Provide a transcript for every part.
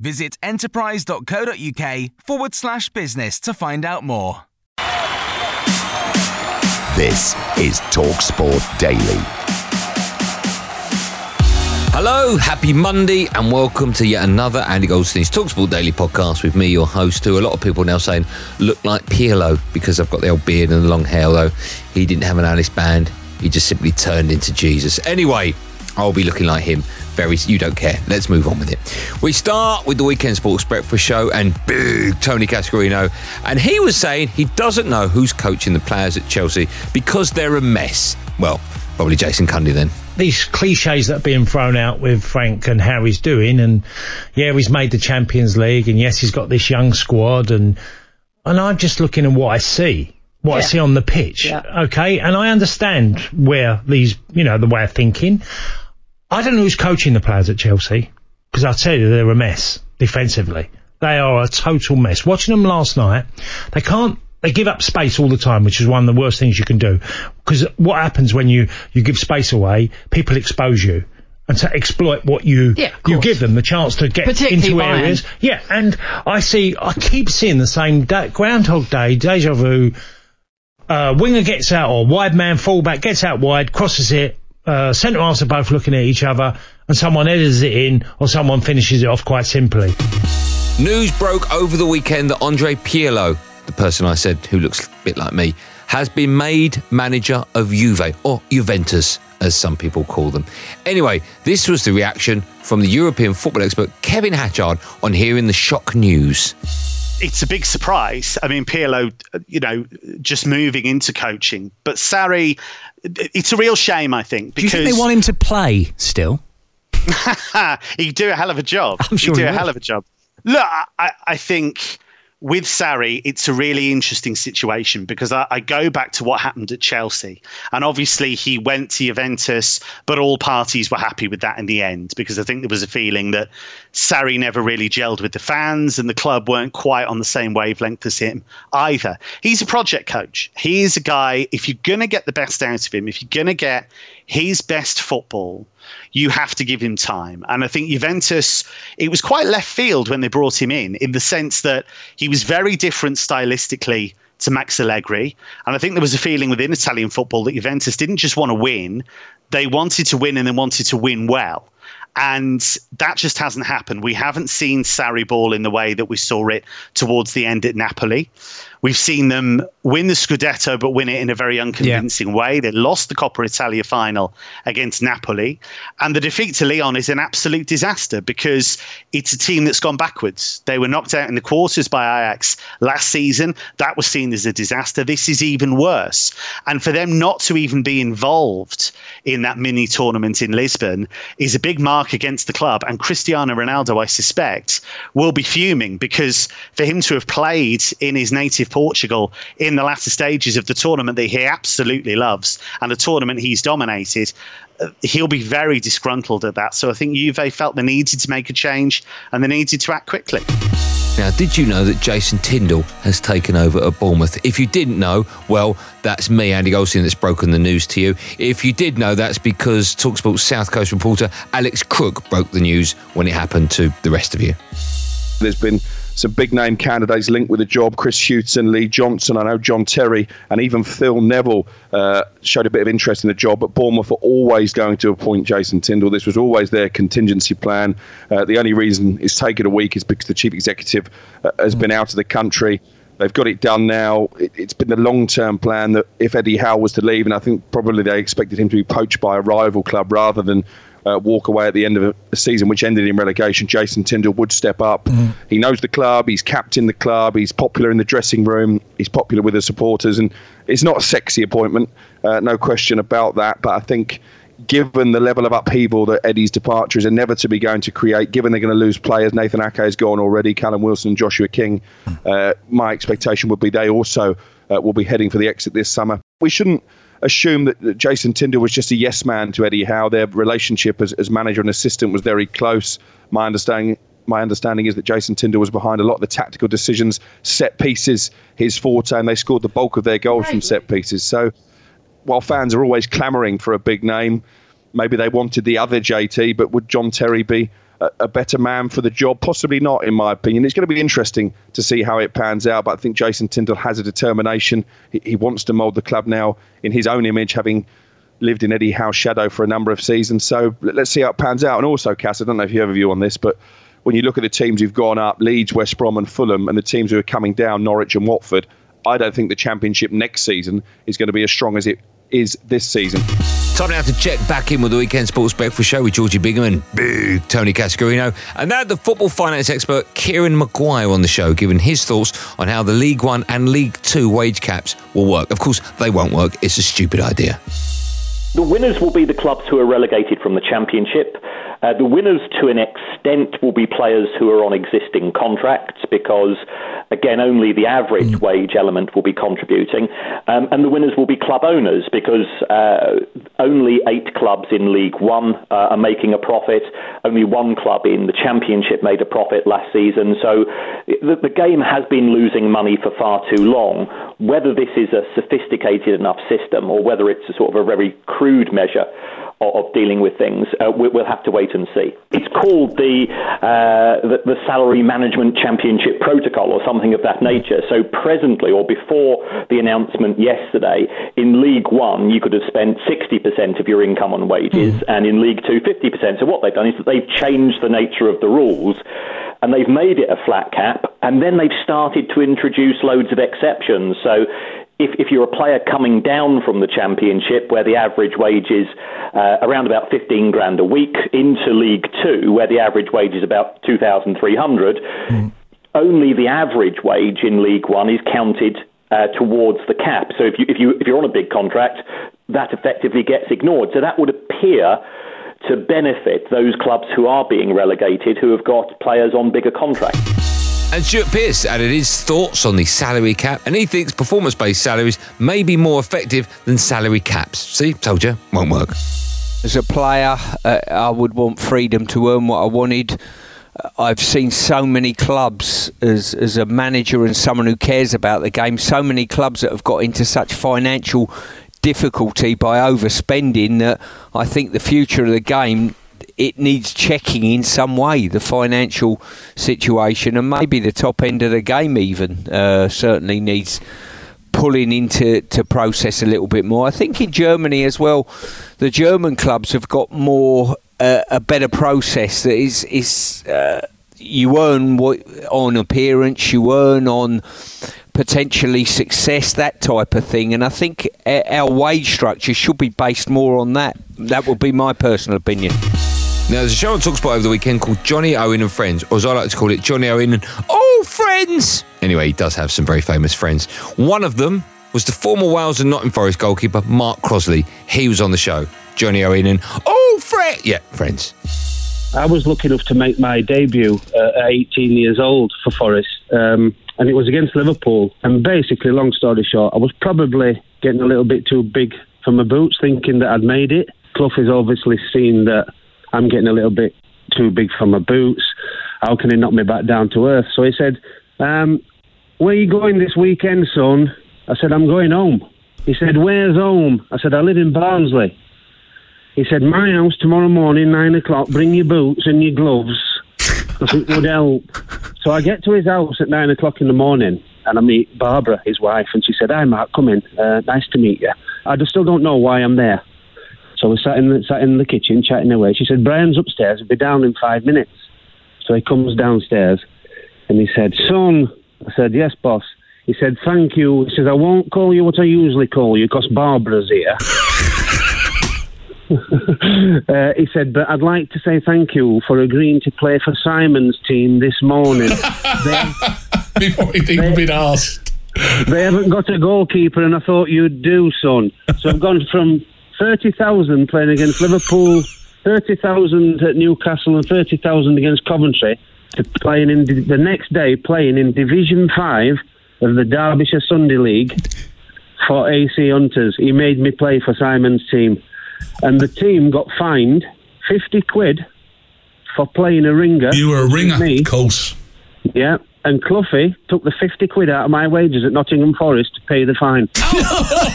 Visit enterprise.co.uk forward slash business to find out more. This is TalkSport Daily. Hello, happy Monday, and welcome to yet another Andy Goldstein's Talksport Daily podcast with me, your host, who a lot of people now saying look like Pirlo because I've got the old beard and the long hair, although he didn't have an Alice band. He just simply turned into Jesus. Anyway, I'll be looking like him. Very, you don't care. Let's move on with it. We start with the Weekend Sports Breakfast Show and big Tony Cascarino. And he was saying he doesn't know who's coaching the players at Chelsea because they're a mess. Well, probably Jason Cundy then these cliches that are being thrown out with Frank and how he's doing, and yeah, he's made the Champions League, and yes, he's got this young squad, and and I'm just looking at what I see, what yeah. I see on the pitch, yeah. okay, and I understand where these, you know, the way of thinking. I don't know who's coaching the players at Chelsea because I tell you they're a mess defensively. They are a total mess. Watching them last night, they can't they give up space all the time, which is one of the worst things you can do. Because what happens when you, you give space away, people expose you and to exploit what you yeah, you give them the chance to get into areas. Yeah, and I see, I keep seeing the same day, Groundhog Day, deja vu. Uh, winger gets out or wide man fullback gets out wide, crosses it. Uh, centre halves are both looking at each other, and someone headers it in, or someone finishes it off quite simply. News broke over the weekend that Andrea Pirlo the person I said who looks a bit like me, has been made manager of Juve, or Juventus, as some people call them. Anyway, this was the reaction from the European football expert Kevin Hatchard on hearing the shock news. It's a big surprise. I mean, Pirlo, you know, just moving into coaching, but Sarri, it's a real shame, I think. Because do you think they want him to play still? He'd do a hell of a job. I'm sure he'd do he a hell of a job. Look, I, I think with Sarri, it's a really interesting situation because I, I, go back to what happened at Chelsea. And obviously, he went to Juventus, but all parties were happy with that in the end because I think there was a feeling that Sarri never really gelled with the fans and the club weren't quite on the same wavelength as him either. He's a project coach. He is a guy, if you're going to get the best out of him, if you're going to get his best football, you have to give him time. And I think Juventus, it was quite left field when they brought him in, in the sense that he was very different stylistically to Max Allegri. And I think there was a feeling within Italian football that Juventus didn't just want to win, they wanted to win and they wanted to win well. And that just hasn't happened. We haven't seen Sarri ball in the way that we saw it towards the end at Napoli. We've seen them win the Scudetto, but win it in a very unconvincing yeah. way. They lost the Coppa Italia final against Napoli. And the defeat to Lyon is an absolute disaster because it's a team that's gone backwards. They were knocked out in the quarters by Ajax last season. That was seen as a disaster. This is even worse. And for them not to even be involved in that mini tournament in Lisbon is a big mark against the club. And Cristiano Ronaldo, I suspect, will be fuming because for him to have played in his native Portugal in the latter stages of the tournament that he absolutely loves and the tournament he's dominated, uh, he'll be very disgruntled at that. So I think Juve felt they needed to make a change and they needed to act quickly. Now, did you know that Jason Tindall has taken over at Bournemouth? If you didn't know, well, that's me, Andy Goldstein, that's broken the news to you. If you did know, that's because Talksport's South Coast reporter Alex Crook broke the news when it happened to the rest of you. There's been some big name candidates linked with the job Chris Hughton, Lee Johnson, I know John Terry, and even Phil Neville uh, showed a bit of interest in the job. But Bournemouth are always going to appoint Jason Tindall. This was always their contingency plan. Uh, the only reason it's taken a week is because the chief executive uh, has been out of the country. They've got it done now. It, has been the long term plan that if Eddie Howe was to leave, and I think probably they expected him to be poached by a rival club rather than uh, walk away at the end of a season which ended in relegation, Jason Tindall would step up. Mm. He knows the club, he's captain the club, he's popular in the dressing room, he's popular with the supporters, and it's not a sexy appointment, uh, no question about that. But I think given the level of upheaval that Eddie's departure is inevitably going to create, given they're going to lose players, Nathan Ake has gone already, Callum Wilson, Joshua King, uh, my expectation would be they also uh, will be heading for the exit this summer. We shouldn't assume that, that Jason Tindall was just a yes man to Eddie Howe. Their relationship as, as manager and assistant was very close. My understanding my understanding is that Jason Tindall was behind a lot of the tactical decisions, set pieces, his forte, and they scored the bulk of their goals right. from set pieces. So while fans are always clamouring for a big name, maybe they wanted the other JT, but would John Terry be a, a, better man for the job? Possibly not, in my opinion. It's going to be interesting to see how it pans out, but I think Jason Tindall has a determination. He, he wants to mould the club now in his own image, having lived in Eddie Howe's shadow for a number of seasons. So let's see how it pans out. And also, Cass, I don't know if you have a view on this, but when you look at the teams who've gone up, Leeds, West Brom, and Fulham, and the teams who are coming down, Norwich and Watford, I don't think the Championship next season is going to be as strong as it is this season. Time now to check back in with the Weekend Sports Breakfast Show with Georgie Bingham and big Tony Cascarino. And now the football finance expert Kieran Maguire on the show, giving his thoughts on how the League One and League Two wage caps will work. Of course, they won't work. It's a stupid idea. The winners will be the clubs who are relegated from the Championship. Uh, the winners, to an extent, will be players who are on existing contracts because, again, only the average mm. wage element will be contributing. Um, and the winners will be club owners because uh, only eight clubs in League One uh, are making a profit. Only one club in the Championship made a profit last season. So the, the game has been losing money for far too long. Whether this is a sophisticated enough system or whether it's a sort of a very crude measure of, dealing with things, uh, we'll have to wait and see. It's called the, uh, the, the salary management championship protocol or something of that nature. So presently, or before the announcement yesterday, in League One you could have spent 60% of your income on wages, mm. and in League Two 50%. So what they've done is that they've changed the nature of the rules and they've made it a flat cap, and then they've started to introduce loads of exceptions. So if, if you're a player coming down from the championship where the average wage is uh, around about 15 grand a week into League Two where the average wage is about 2,300, mm. only the average wage in League One is counted uh, towards the cap. So if you if you if you're on a big contract, that effectively gets ignored. So that would appear to benefit those clubs who are being relegated who have got players on bigger contracts. And Stuart Pearce added his thoughts on the salary cap, and he thinks performance based salaries may be more effective than salary caps. See, told you, won't work. As a player, uh, I would want freedom to earn what I wanted. Uh, I've seen so many clubs as as a manager and someone who cares about the game. So many clubs that have got into such financial difficulty by overspending that I think the future of the game it needs checking in some way, the financial situation, and maybe the top end of the game even uh, certainly needs pulling into to process a little bit more. I think in Germany as well, the German clubs have got more uh, a better process that is is. Uh, you earn what, on appearance, you earn on potentially success, that type of thing. And I think uh, our wage structure should be based more on that. That would be my personal opinion. Now, there's a show on Talksport over the weekend called Jonny Owen and Friends, or as I like to call it, Jonny Owen and All Friends. Anyway, he does have some very famous friends. One of them was the former Wales and Nottingham Forest goalkeeper, Mark Crossley. He was on the show. Jonny Owen and All Friends. Yeah, Friends. I was lucky enough to make my debut uh, at 18 years old for Forest, um, and it was against Liverpool. And basically, long story short, I was probably getting a little bit too big for my boots, thinking that I'd made it. Clough has obviously seen that I'm getting a little bit too big for my boots. How can he knock me back down to earth? So he said, um, Where are you going this weekend, son? I said, I'm going home. He said, Where's home? I said, I live in Barnsley. He said, My house tomorrow morning, nine o'clock, bring your boots and your gloves. Think it would help. So I get to his house at nine o'clock in the morning, and I meet Barbara, his wife, and she said, "Hi, Mark, come in. Uh, nice to meet you." I just still don't know why I'm there. So we sat in the, sat in the kitchen chatting away. She said, "Brian's upstairs. He'll be down in five minutes." So he comes downstairs, and he said, "Son," I said, "Yes, boss." He said, "Thank you." He says, "I won't call you what I usually call you because Barbara's here." uh, he said, but I'd like to say thank you for agreeing to play for Simon's team this morning. they, Before he'd even been asked. they haven't got a goalkeeper, and I thought you'd do, son. So I've gone from 30,000 playing against Liverpool, 30,000 at Newcastle, and 30,000 against Coventry to playing in the next day playing in Division 5 of the Derbyshire Sunday League for AC Hunters. He made me play for Simon's team and the team got fined 50 quid for playing a ringer. You were a ringer, Me. of course. Yeah. And Cloughie took the 50 quid out of my wages at Nottingham Forest to pay the fine.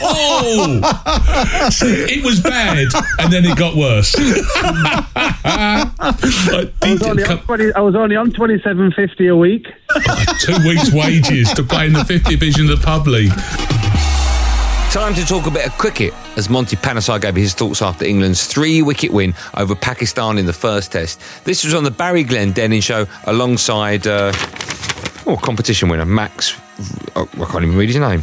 Oh! See, it was bad, and then it got worse. I was only on, 20, I was only on 27.50 a week. Two weeks' wages to play in the fifth division of the pub league. Time to talk a bit of cricket as Monty Panesar gave his thoughts after England's three wicket win over Pakistan in the first test. This was on the Barry Glendenning show alongside uh, oh, competition winner Max. Oh, I can't even read his name.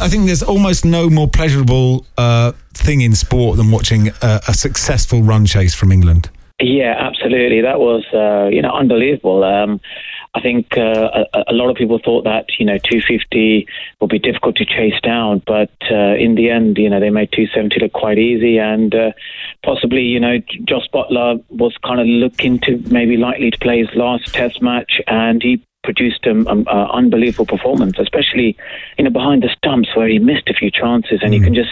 I think there's almost no more pleasurable uh, thing in sport than watching a, a successful run chase from England. Yeah, absolutely. That was uh, you know unbelievable. Um, I think uh, a, a lot of people thought that you know 250 would be difficult to chase down, but uh, in the end, you know they made 270 look quite easy, and uh, possibly you know Jos Buttler was kind of looking to maybe likely to play his last Test match, and he produced an um, uh, unbelievable performance, especially you know behind the stumps where he missed a few chances, and you can just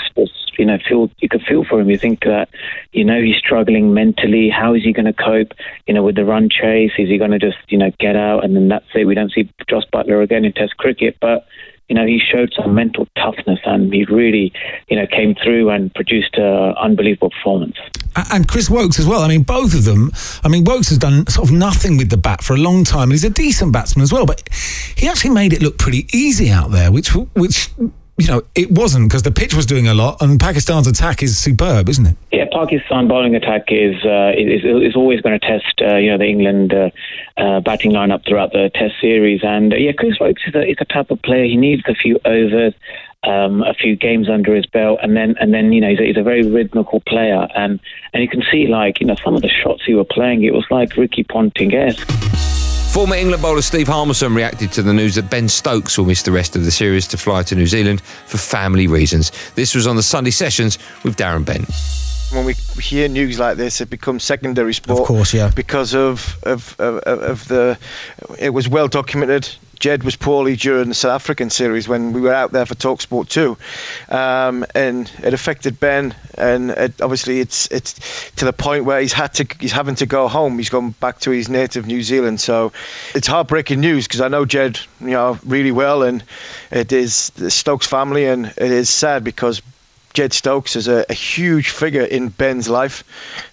you know feel you can feel for him. You think that you know he's struggling mentally. How is he going to cope? You know with the run chase, is he going to just you know get out and then that's it? We don't see Jos Buttler again in Test cricket, but. You know, he showed some mental toughness and he really, you know, came through and produced an unbelievable performance. And Chris Woakes as well. I mean, both of them. I mean, Woakes has done sort of nothing with the bat for a long time, and he's a decent batsman as well. But he actually made it look pretty easy out there, which, which you know, it wasn't because the pitch was doing a lot, and Pakistan's attack is superb, isn't it? Yeah, Pakistan bowling attack is uh, is, is always going to test uh, you know the England uh, uh, batting lineup throughout the Test series, and uh, yeah, Chris Woakes is a, is a type of player. He needs a few overs, um, a few games under his belt, and then and then you know he's a, he's a very rhythmical player, and and you can see like you know some of the shots he were playing, it was like Ricky Ponting esque. Former England bowler Steve Harmison reacted to the news that Ben Stokes will miss the rest of the series to fly to New Zealand for family reasons. This was on the Sunday sessions with Darren Bent. When we hear news like this, it becomes secondary sport. Of course, yeah. Because of of, of, of the, it was well documented. Jed was poorly during the South African series when we were out there for Talksport too, um, and it affected Ben. And it, obviously, it's it's to the point where he's had to he's having to go home. He's gone back to his native New Zealand. So it's heartbreaking news because I know Jed, you know, really well, and it is the Stokes family, and it is sad because Jed Stokes is a, a huge figure in Ben's life,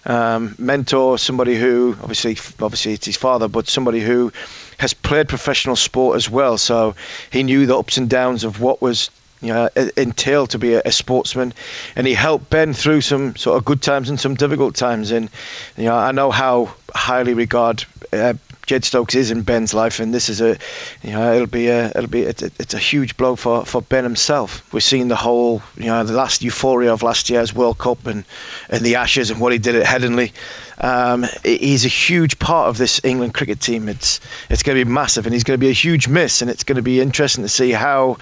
um, mentor, somebody who obviously obviously it's his father, but somebody who has played professional sport as well. So he knew the ups and downs of what was you know, entailed to be a, a sportsman, and he helped Ben through some sort of good times and some difficult times. And you know, I know how highly regard uh, Jed Stokes is in Ben's life, and this is a, you know, it'll be a, it'll be, it's a, it's a huge blow for, for Ben himself. We're seeing the whole, you know, the last euphoria of last year's World Cup and, and the Ashes and what he did at Headingley. Um, he's a huge part of this England cricket team. It's, it's going to be massive, and he's going to be a huge miss, and it's going to be interesting to see how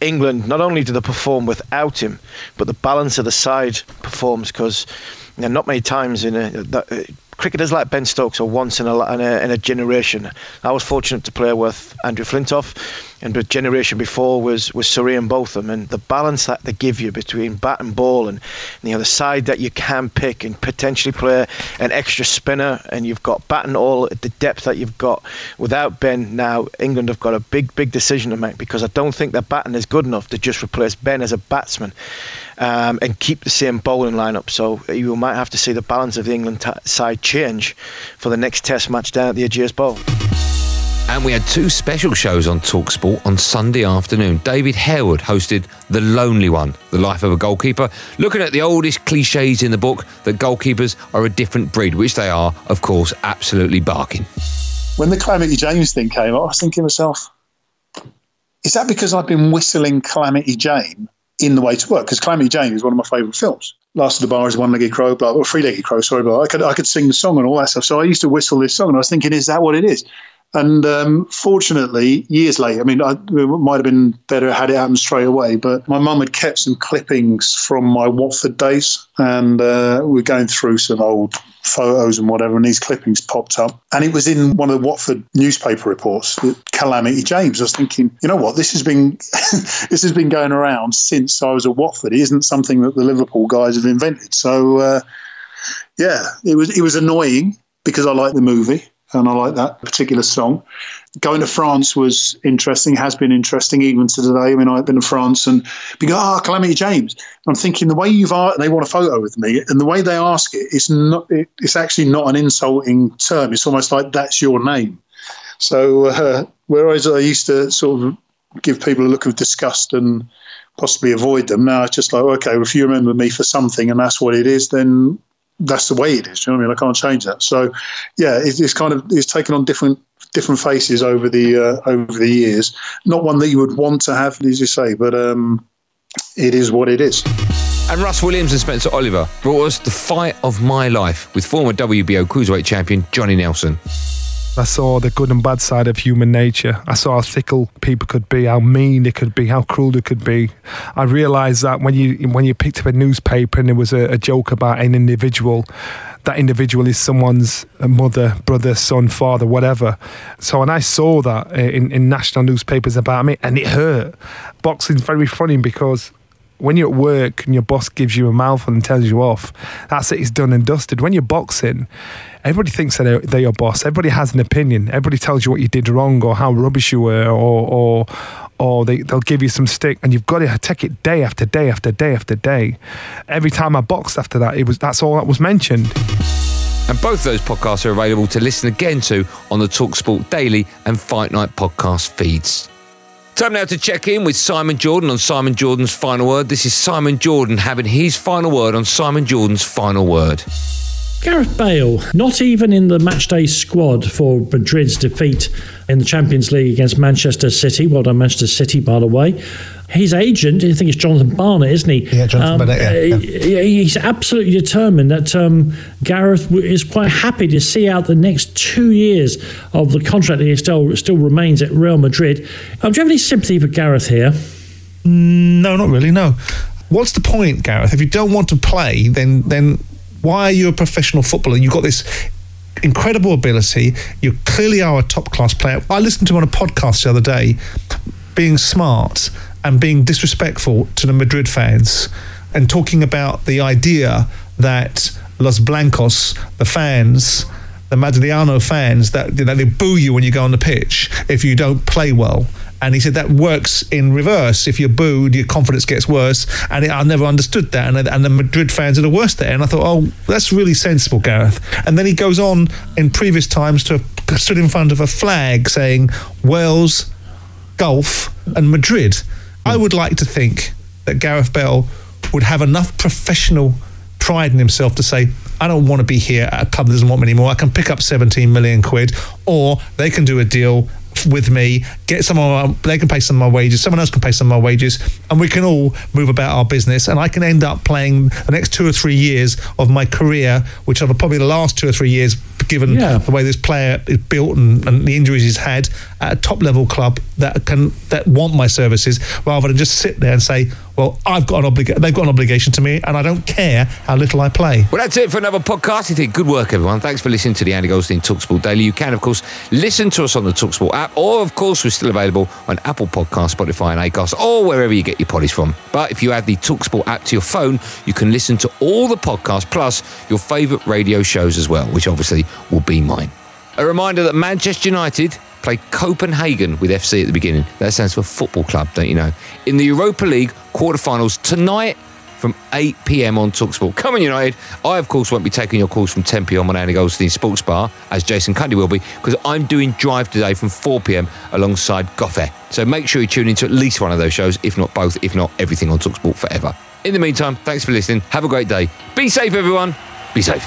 England not only do they perform without him, but the balance of the side performs because. You know, not many times in a, that, uh, cricketers like Ben Stokes are once in a, in a in a generation. I was fortunate to play with Andrew Flintoff, and the generation before was was Sir Ian Botham, and the balance that they give you between bat and ball, and you know the side that you can pick and potentially play an extra spinner, and you've got bat and all at the depth that you've got. Without Ben now, England have got a big big decision to make because I don't think their batting is good enough to just replace Ben as a batsman. Um, and keep the same bowling lineup. So you might have to see the balance of the England t- side change for the next Test match down at the Ageas Bowl. And we had two special shows on Talksport on Sunday afternoon. David Harewood hosted The Lonely One, The Life of a Goalkeeper, looking at the oldest cliches in the book that goalkeepers are a different breed, which they are, of course, absolutely barking. When the Calamity James thing came up, I was thinking to myself, is that because I've been whistling Calamity Jane in the way to work? Because Calamity Jane is one of my favourite films. Last of the Bar is one legged crow, blah, or three legged crow, sorry, blah. I could, I could sing the song and all that stuff. So I used to whistle this song and I was thinking, is that what it is? And um, fortunately, years later, I mean, I, it might have been better had it happened straight away, but my mum had kept some clippings from my Watford days, and uh, we are going through some old photos and whatever, and these clippings popped up. And it was in one of the Watford newspaper reports, Calamity James. I was thinking, you know what, this has been this has been going around since I was at Watford. It isn't something that the Liverpool guys have invented. So, uh, yeah, it was it was annoying because I like the movie and I like that particular song. Going to France was interesting, has been interesting even to today. I mean, I've been to France and we go, ah, oh, Calamity James. I'm thinking the way you've they want a photo with me, and the way they ask it, it's not, it, it's actually not an insulting term. It's almost like that's your name. So, uh, whereas I used to sort of give people a look of disgust and possibly avoid them, now it's just like, okay, well, if you remember me for something and that's what it is, then that's the way it is. You know what I mean? I can't change that. So, yeah, it's, it's kind of it's taken on different different faces over the uh, over the years. Not one that you would want to have, as you say, but um, it is what it is. And Russ Williams and Spencer Oliver brought us the fight of my life with former WBO cruiserweight champion Johnny Nelson. I saw the good and bad side of human nature. I saw how fickle people could be, how mean they could be, how cruel they could be. I realised that when you when you picked up a newspaper and there was a, a joke about an individual, that individual is someone's mother, brother, son, father, whatever. So when I saw that uh, in, in national newspapers about me, and it hurt. Boxing's very funny because when you're at work and your boss gives you a mouthful and tells you off, that's it, it's done and dusted. When you're boxing, everybody thinks that they're, they're, your boss. Everybody has an opinion. Everybody tells you what you did wrong or how rubbish you were or, or, or they, they'll give you some stick and you've got to take it day after day after day after day. Every time I boxed after that, it was that's all that was mentioned. And both those podcasts are available to listen again to on the Talksport Daily and Fight Night podcast feeds. Time now to check in with Simon Jordan on Simon Jordan's final word. This is Simon Jordan having his final word on Simon Jordan's final word. Gareth Bale, not even in the matchday squad for Madrid's defeat in the Champions League against Manchester City. Well done, Manchester City, by the way his agent, I think it's Jonathan Barnett, isn't he? Yeah, Jonathan um, Barnett, yeah, yeah. He's absolutely determined that um, Gareth is quite happy to see out the next two years of the contract that he still still remains at Real Madrid. Um, do you have any sympathy for Gareth here? Mm, no, not really, no. What's the point, Gareth? If you don't want to play, then then why are you a professional footballer? You've got this incredible ability. You clearly are a top class player. I listened to him on a podcast the other day, being smart and being disrespectful to the Madrid fans and talking about the idea that Los Blancos, the fans, the Madrileño fans, that, that they boo you when you go on the pitch if you don't play well. And he said that works in reverse. If you're booed, your confidence gets worse. And it, I never understood that. And, and the Madrid fans are the worst there. And I thought, oh, that's really sensible, Gareth. And then he goes on in previous times to have stood in front of a flag saying Wales, Gulf, and Madrid. I would like to think that Gareth Bale would have enough professional pride in himself to say, I don't want to be here at a club that doesn't want me anymore. I can pick up 17 million quid, or they can do a deal with me, get some of my, they can pay some of my wages, someone else can pay some of my wages, and we can all move about our business. And I can end up playing the next two or three years of my career, which are probably the last two or three years, given yeah. the way this player is built and, and, the injuries he's had at a top level club that can that want my services, rather than just sit there and say, well, I've got an obligation. They've got an obligation to me, and I don't care how little I play. Well, that's it for another podcast. You think good work, everyone. Thanks for listening to the Andy Goldstein Talksport Daily. You can, of course, listen to us on the Talksport app, or of course, we're still available on Apple Podcast, Spotify, and Acast, or wherever you get your poddies from. But if you add the Talksport app to your phone, you can listen to all the podcasts plus your favourite radio shows as well, which obviously will be mine. A reminder that Manchester United play Copenhagen with FC at the beginning. That stands for football club, don't you know? In the Europa League quarterfinals tonight from 8 pm on Talksport. Come on, United. I, of course, won't be taking your calls from 10 pm on Andy Goldstein Sports Bar, as Jason Cundy will be, because I'm doing Drive today from 4 pm alongside Goffe. So make sure you tune into at least one of those shows, if not both, if not everything on Talksport forever. In the meantime, thanks for listening. Have a great day. Be safe, everyone. Be safe.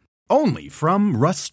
Only from Rust